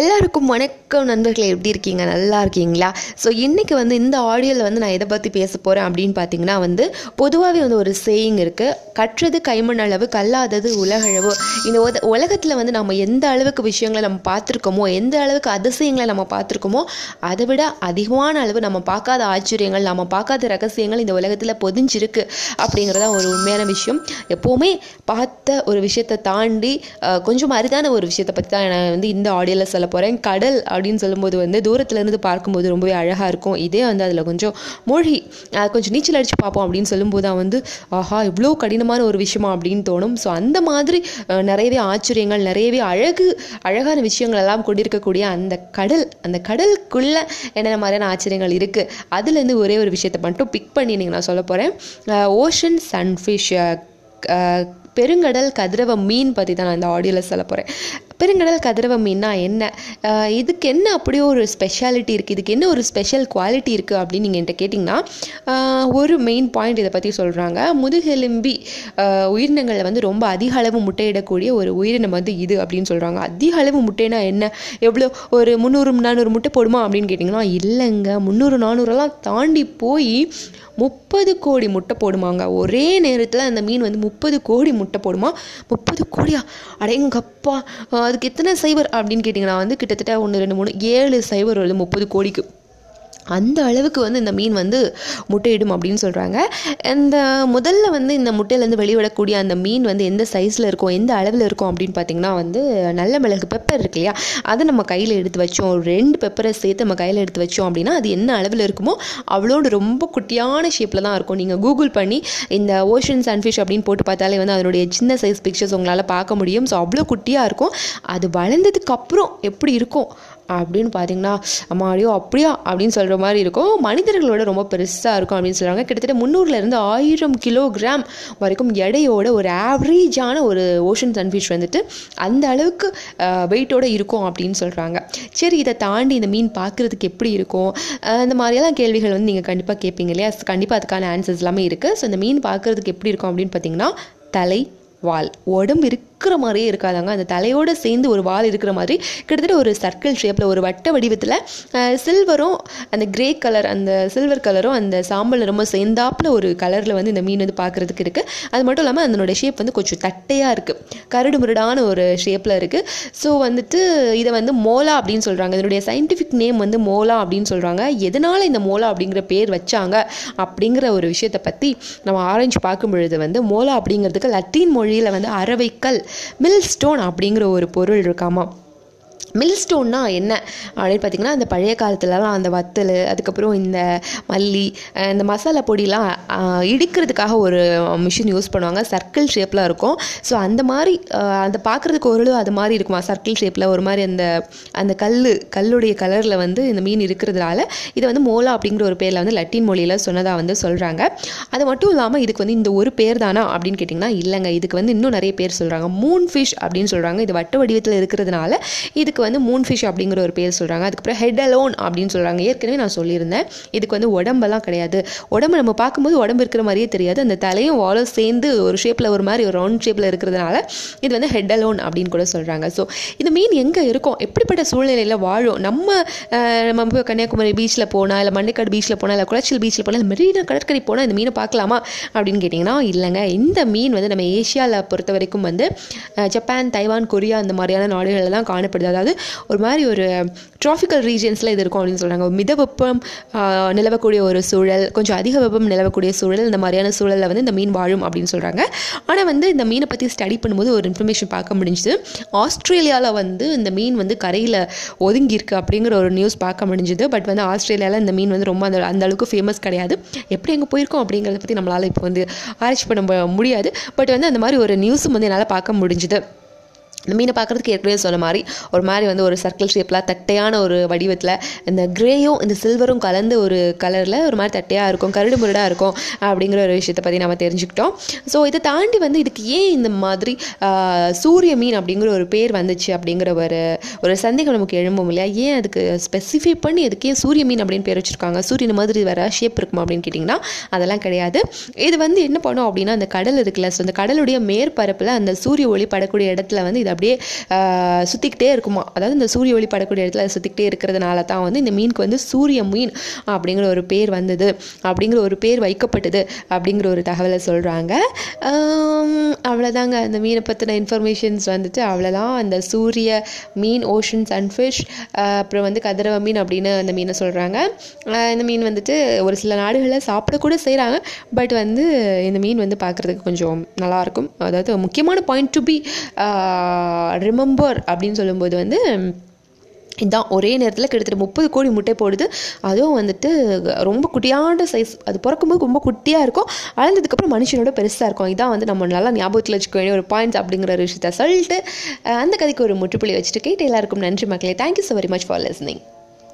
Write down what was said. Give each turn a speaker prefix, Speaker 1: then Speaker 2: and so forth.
Speaker 1: எல்லாருக்கும் வணக்கம் நண்பர்களே எப்படி இருக்கீங்க? நல்லா இருக்கீங்களா? ஸோ இன்றைக்கி வந்து இந்த ஆடியோவில் வந்து நான் எதை பற்றி பேச போகிறேன் அப்படின்னு பார்த்தீங்கன்னா வந்து பொதுவாகவே வந்து ஒரு சேயிங் இருக்குது கற்றது கைமண் அளவு கல்லாதது உலகளவு. இந்த உத உலகத்தில் வந்து நம்ம எந்த அளவுக்கு விஷயங்களை நம்ம பார்த்துருக்கோமோ எந்த அளவுக்கு அதிசயங்களை நம்ம பார்த்துருக்கோமோ அதை விட அதிகமான அளவு நம்ம பார்க்காத ஆச்சரியங்கள் நம்ம பார்க்காத ரகசியங்கள் இந்த உலகத்தில் பொதிஞ்சிருக்கு அப்படிங்கிறத ஒரு உண்மையான விஷயம். எப்போவுமே பார்த்த ஒரு விஷயத்தை தாண்டி கொஞ்சம் அரிதான ஒரு விஷயத்தை பற்றி தான் நான் வந்து இந்த ஆடியோவில் சொல்ல சொல்ல போகிறேன் கடல் அப்படின்னு சொல்லும்போது வந்து தூரத்துலேருந்து பார்க்கும்போது ரொம்பவே அழகாக இருக்கும். இதே வந்து அதில் கொஞ்சம் மூழ்கி கொஞ்சம் நீச்சல் அடித்து பார்ப்போம் அப்படின்னு சொல்லும்போது தான் வந்து ஆஹா இவ்வளோ கடினமான ஒரு விஷயமா அப்படின்னு தோணும். ஸோ அந்த மாதிரி நிறையவே ஆச்சரியங்கள் நிறையவே அழகு அழகான விஷயங்கள் எல்லாம் கொண்டிருக்கக்கூடிய அந்த கடல் அந்த கடலுக்குள்ளே என்னென்ன மாதிரியான ஆச்சரியங்கள் இருக்குது அதுலேருந்து ஒரே ஒரு விஷயத்தை மட்டும் பிக் பண்ணி நீங்கள் நான் சொல்ல போகிறேன் ஓஷன் சன்ஃபிஷ் பெருங்கடல் கதிரவ மீன் பற்றி தான் நான் இந்த ஆடியோவில் சொல்ல போகிறேன் பெருங்கடல் கதிரவ மீன்னா என்ன? இதுக்கு என்ன அப்படியே ஒரு ஸ்பெஷாலிட்டி இருக்குது இதுக்கு என்ன ஒரு ஸ்பெஷல் குவாலிட்டி இருக்குது அப்படின்னு நீங்கள் என்கிட்ட கேட்டிங்கன்னா ஒரு மெயின் பாயிண்ட் இதை பற்றி சொல்கிறாங்க முதுகெலும்பி உயிரினங்களில் வந்து ரொம்ப அதிக அளவு முட்டையிடக்கூடிய ஒரு உயிரினம் வந்து இது அப்படின்னு சொல்கிறாங்க அதிக அளவு முட்டைனா என்ன? எவ்வளோ ஒரு முந்நூறு நானூறு முட்டை போடுமா அப்படின்னு கேட்டிங்கன்னா இல்லைங்க. முந்நூறு நானூறெல்லாம் தாண்டி போய் முப்பது கோடி முட்டை போடுமாங்க. ஒரே நேரத்தில் அந்த மீன் வந்து முப்பது கோடி முட்டை போடுமா? முப்பது கோடியா? அடேங்கப்பா. அதுக்கு எத்தனை சைபர் அப்படின்னு கேட்டிங்கன்னா வந்து கிட்டத்தட்ட ஒன்று ரெண்டு மூணு ஏழு சைபர் வருது முப்பது கோடிக்கு அந்த அளவுக்கு வந்து இந்த மீன் வந்து முட்டையிடும் அப்படின்னு சொல்கிறாங்க இந்த முதல்ல வந்து இந்த முட்டையிலேருந்து வெளிவிடக்கூடிய அந்த மீன் வந்து எந்த சைஸில் இருக்கும் எந்த அளவில் இருக்கும் அப்படின்னு பார்த்தீங்கன்னா வந்து நல்ல மிளகு பெப்பர் இருக்கு இல்லையா? அதை நம்ம கையில் எடுத்து வச்சோம். ஒரு ரெண்டு பெப்பரை சேர்த்து நம்ம கையில் எடுத்து வச்சோம் அப்படின்னா அது என்ன அளவில் இருக்குமோ அவ்வளோடு ரொம்ப குட்டியான ஷேப்பில் தான் இருக்கும். நீங்கள் கூகுள் பண்ணி இந்த ஓஷன் சன்ஃபிஷ் அப்படின்னு போட்டு பார்த்தாலே வந்து அதனுடைய சின்ன சைஸ் பிக்சர்ஸ் உங்களால் பார்க்க முடியும். ஸோ அவ்வளோ குட்டியாக இருக்கும். அது வளர்ந்ததுக்கப்புறம் எப்படி இருக்கும்? அப்படின்னு பார்த்தீங்கன்னா அம்மாடியோ அப்படியா? அப்படின்னு சொல்கிற மாதிரி இருக்கும். மனிதர்களோட ரொம்ப பெருசாக இருக்கும் அப்படின்னு சொல்கிறாங்க கிட்டத்தட்ட முந்நூறுலேருந்து ஆயிரம் கிலோகிராம் வரைக்கும் எடையோட ஒரு ஆவரேஜான ஒரு ஓஷன் சன்ஃபிஷ் வந்துட்டு அந்த அளவுக்கு வெயிட்டோட இருக்கும் அப்படின்னு சொல்கிறாங்க சரி இதை தாண்டி இந்த மீன் பார்க்குறதுக்கு எப்படி இருக்கும்? இந்த மாதிரியெல்லாம் கேள்விகள் வந்து நீங்கள் கண்டிப்பாக கேட்பீங்க இல்லையா? கண்டிப்பாக அதுக்கான ஆன்சர்ஸ் எல்லாமே இருக்குது ஸோ இந்த மீன் பார்க்குறதுக்கு எப்படி இருக்கும் அப்படின்னு பார்த்தீங்கன்னா தலை வால் உடம்பு இருக்கிற மாதிரியே இருக்காதாங்க. அந்த தலையோடு சேர்ந்து ஒரு வால் இருக்கிற மாதிரி கிட்டத்தட்ட ஒரு சர்க்கிள் ஷேப்பில் ஒரு வட்ட வடிவத்தில் சில்வரும் அந்த கிரே கலர் அந்த சில்வர் கலரும் அந்த சாம்பல் ரொம்ப சேர்ந்தாப்புல ஒரு கலரில் வந்து இந்த மீன் வந்து பார்க்குறதுக்கு இருக்குது அது மட்டும் இல்லாமல் அதனோட ஷேப் வந்து கொஞ்சம் தட்டையாக இருக்குது கரடு முரடான ஒரு ஷேப்பில் இருக்குது ஸோ வந்துட்டு இதை வந்து மோலா அப்படின்னு சொல்கிறாங்க இதனுடைய சயின்டிஃபிக் நேம் வந்து மோலா அப்படின்னு சொல்கிறாங்க எதனால் இந்த மோலா அப்படிங்கிற பேர் வச்சாங்க அப்படிங்கிற ஒரு விஷயத்தை பற்றி நம்ம ஆராய்ச்சி பார்க்கும் பொழுது வந்து மோலா அப்படிங்கிறதுக்கு லத்தீன் மொழியில் வந்து அரவைக்கல் மில் ஸ்டோன் அப்படிங்கிற ஒரு பொருள் இருக்காமா? மில் ஸ்டோன்னா என்ன அப்படின்னு பார்த்தீங்கன்னா அந்த பழைய காலத்துலலாம் அந்த வத்தல் அதுக்கப்புறம் இந்த மல்லி இந்த மசாலா பொடிலாம் இடிக்கிறதுக்காக ஒரு மிஷின் யூஸ் பண்ணுவாங்க. சர்க்கிள் ஷேப்பில் இருக்கும். ஸோ அந்த மாதிரி அந்த பார்க்குறதுக்கு ஓரளவு அது மாதிரி இருக்குமா? சர்க்கிள் ஷேப்பில் ஒரு மாதிரி அந்த அந்த கல் கல்லுடைய கலரில் வந்து இந்த மீன் இருக்கிறதுனால இதை வந்து மோலா அப்படிங்கிற ஒரு பேரில் வந்து லட்டின் மொழியில் சொன்னதாக வந்து சொல்கிறாங்க அது மட்டும் இல்லாமல் இதுக்கு வந்து இந்த ஒரு பேர் தானா அப்படின்னு கேட்டிங்கன்னா இல்லைங்க. இதுக்கு வந்து இன்னும் நிறைய பேர் சொல்கிறாங்க மூன் ஃபிஷ் அப்படின்னு சொல்கிறாங்க இது வட்ட வடிவத்தில் இருக்கிறதுனால இதுக்கு வந்து மூன் ஃபிஷ் அப்படிங்கிற ஒரு பேர் சொல்கிறாங்க அதுக்கப்புறம் ஹெட் அலோன் அப்படின்னு சொல்கிறாங்க ஏற்கனவே நான் சொல்லியிருந்தேன். இதுக்கு வந்து உடம்பெல்லாம் கிடையாது. உடம்பு நம்ம பார்க்கும்போது உடம்பு இருக்கிற மாதிரியே தெரியாது. அந்த தலையும் வாலும் சேர்ந்து ஒரு ஷேப்பில் ஒரு மாதிரி ஒரு ரவுண்ட் ஷேப்பில் இருக்கிறதுனால இது வந்து ஹெட் அலோன் அப்படின்னு கூட சொல்கிறாங்க ஸோ இந்த மீன் எங்கே இருக்கும்? எப்படிப்பட்ட சூழ்நிலையில் வாழும்? நம்ம நம்ம கன்னியாகுமரி பீச்சில் போனால் இல்லை மண்டைக்காடு பீச்சில் போனால் இல்லை குளச்சல் பீச்சில் போனால் இல்லை மெரினா கடற்கரை போனால் இந்த மீனை பார்க்கலாமா அப்படின்னு கேட்டிங்கன்னா இல்லைங்க. இந்த மீன் வந்து நம்ம ஏஷியாவில் பொறுத்த வரைக்கும் வந்து ஜப்பான் தைவான் கொரியா அந்த மாதிரியான நாடுகளில் தான் காணப்படுது. அதாவது ஒரு மாதிரி ஒரு um, ட்ராஃபிக்கல் ரீஜியன்ஸில் இது இருக்கும் அப்படின்னு சொல்கிறாங்க மித வெப்பம் uh, நிலவக்கூடிய ஒரு சூழல் கொஞ்சம் அதிக வெப்பம் நிலவக்கூடிய சூழல் இந்த மாதிரியான சூழலில் வந்து இந்த மீன் வாழும் அப்படின்னு சொல்கிறாங்க ஆனால் வந்து இந்த மீனை பற்றி ஸ்டடி பண்ணும்போது ஒரு இன்ஃபர்மேஷன் பார்க்க முடிஞ்சுது. ஆஸ்திரேலியாவில் வந்து இந்த மீன் வந்து கரையில் ஒதுங்கியிருக்கு அப்படிங்கிற ஒரு நியூஸ் பார்க்க முடிஞ்சுது. பட் வந்து ஆஸ்திரேலியாவில் இந்த மீன் வந்து ரொம்ப அந்த அந்த அளவுக்கு ஃபேமஸ் கிடையாது. எப்படி எங்கே போயிருக்கோம் அப்படிங்கிறத பற்றி நம்மளால் இப்போ வந்து ஆராய்ச்சி பண்ண முடியாது. பட் வந்து அந்த மாதிரி ஒரு நியூஸும் வந்து என்னால் பார்க்க முடிஞ்சுது. இந்த மீனை பார்க்குறதுக்கு ஏற்கனவே சொன்ன மாதிரி ஒரு மாதிரி வந்து ஒரு சர்க்கிள் ஷேப்பில் தட்டையான ஒரு வடிவத்தில் இந்த கிரேயும் இந்த சில்வரும் கலந்து ஒரு கலரில் ஒரு மாதிரி தட்டையாக இருக்கும் கருடு முருடாக இருக்கும் அப்படிங்கிற ஒரு விஷயத்தை பற்றி நம்ம தெரிஞ்சுக்கிட்டோம். ஸோ இதை தாண்டி வந்து இதுக்கு ஏன் இந்த மாதிரி சூரிய மீன் அப்படிங்கிற ஒரு பேர் வந்துச்சு அப்படிங்கிற ஒரு ஒரு சந்தேகம் நமக்கு எழும்பும் இல்லையா? ஏன் அதுக்கு ஸ்பெசிஃபை பண்ணி இதுக்கே ஏன் சூரிய மீன் அப்படின்னு பேர் வச்சுருக்காங்க? சூரியன் மாதிரி வேறு ஷேப் இருக்குமா அப்படின்னு கேட்டிங்கன்னா அதெல்லாம் கிடையாது. இது வந்து என்ன பண்ணும் அப்படின்னா அந்த கடல் இருக்குல்ல ஸோ அந்த கடலுடைய மேற்பரப்பில் அந்த சூரிய ஒளி படக்கூடிய இடத்துல வந்து இதை அப்படியே சுற்றிக்கிட்டே இருக்குமா? அதாவது இந்த சூரிய ஒளி படக்கூடிய இடத்துல அது சுற்றிக்கிட்டே இருக்கிறதுனால தான் வந்து இந்த மீனுக்கு வந்து சூரிய மீன் அப்படிங்கிற ஒரு பேர் வந்தது அப்படிங்கிற ஒரு பேர் வைக்கப்பட்டது அப்படிங்கிற ஒரு தகவலை சொல்கிறாங்க அவ்வளோதாங்க அந்த மீனை பற்றின இன்ஃபர்மேஷன்ஸ் வந்துட்டு அவ்வளோதான் அந்த சூரிய மீன் ஓஷன் சன்ஃபிஷ் அப்புறம் வந்து கதிரவ மீன் அப்படின்னு அந்த மீனை சொல்கிறாங்க இந்த மீன் வந்துட்டு ஒரு சில நாடுகளில் சாப்பிடக்கூட செய்கிறாங்க பட் வந்து இந்த மீன் வந்து பார்க்குறதுக்கு கொஞ்சம் நல்லாயிருக்கும். அதாவது முக்கியமான பாயிண்ட் டு பி ரிமெம்பர் அப்படின்னு சொல்லும்போது வந்து இதான் ஒரே நேரத்தில் கிட்டத்தட்ட முப்பது கோடி முட்டை போடுது. அதுவும் வந்துட்டு ரொம்ப குட்டியான சைஸ் அது பிறக்கும்போது ரொம்ப குட்டியாக இருக்கும். அழந்ததுக்கப்புறம் மனுஷனோட பெருசாக இருக்கும். இதான் வந்து நம்ம நல்லா ஞாபகத்தில் வச்சுக்க வேண்டிய ஒரு பாயிண்ட்ஸ் அப்படிங்கிற ஒரு விஷயத்த சொல்லிட்டு அந்த கதைக்கு ஒரு முற்றுப்புள்ளி வச்சுட்டு கேட்டு எல்லாருக்கும் நன்றி மக்களே. Thank you so very much for listening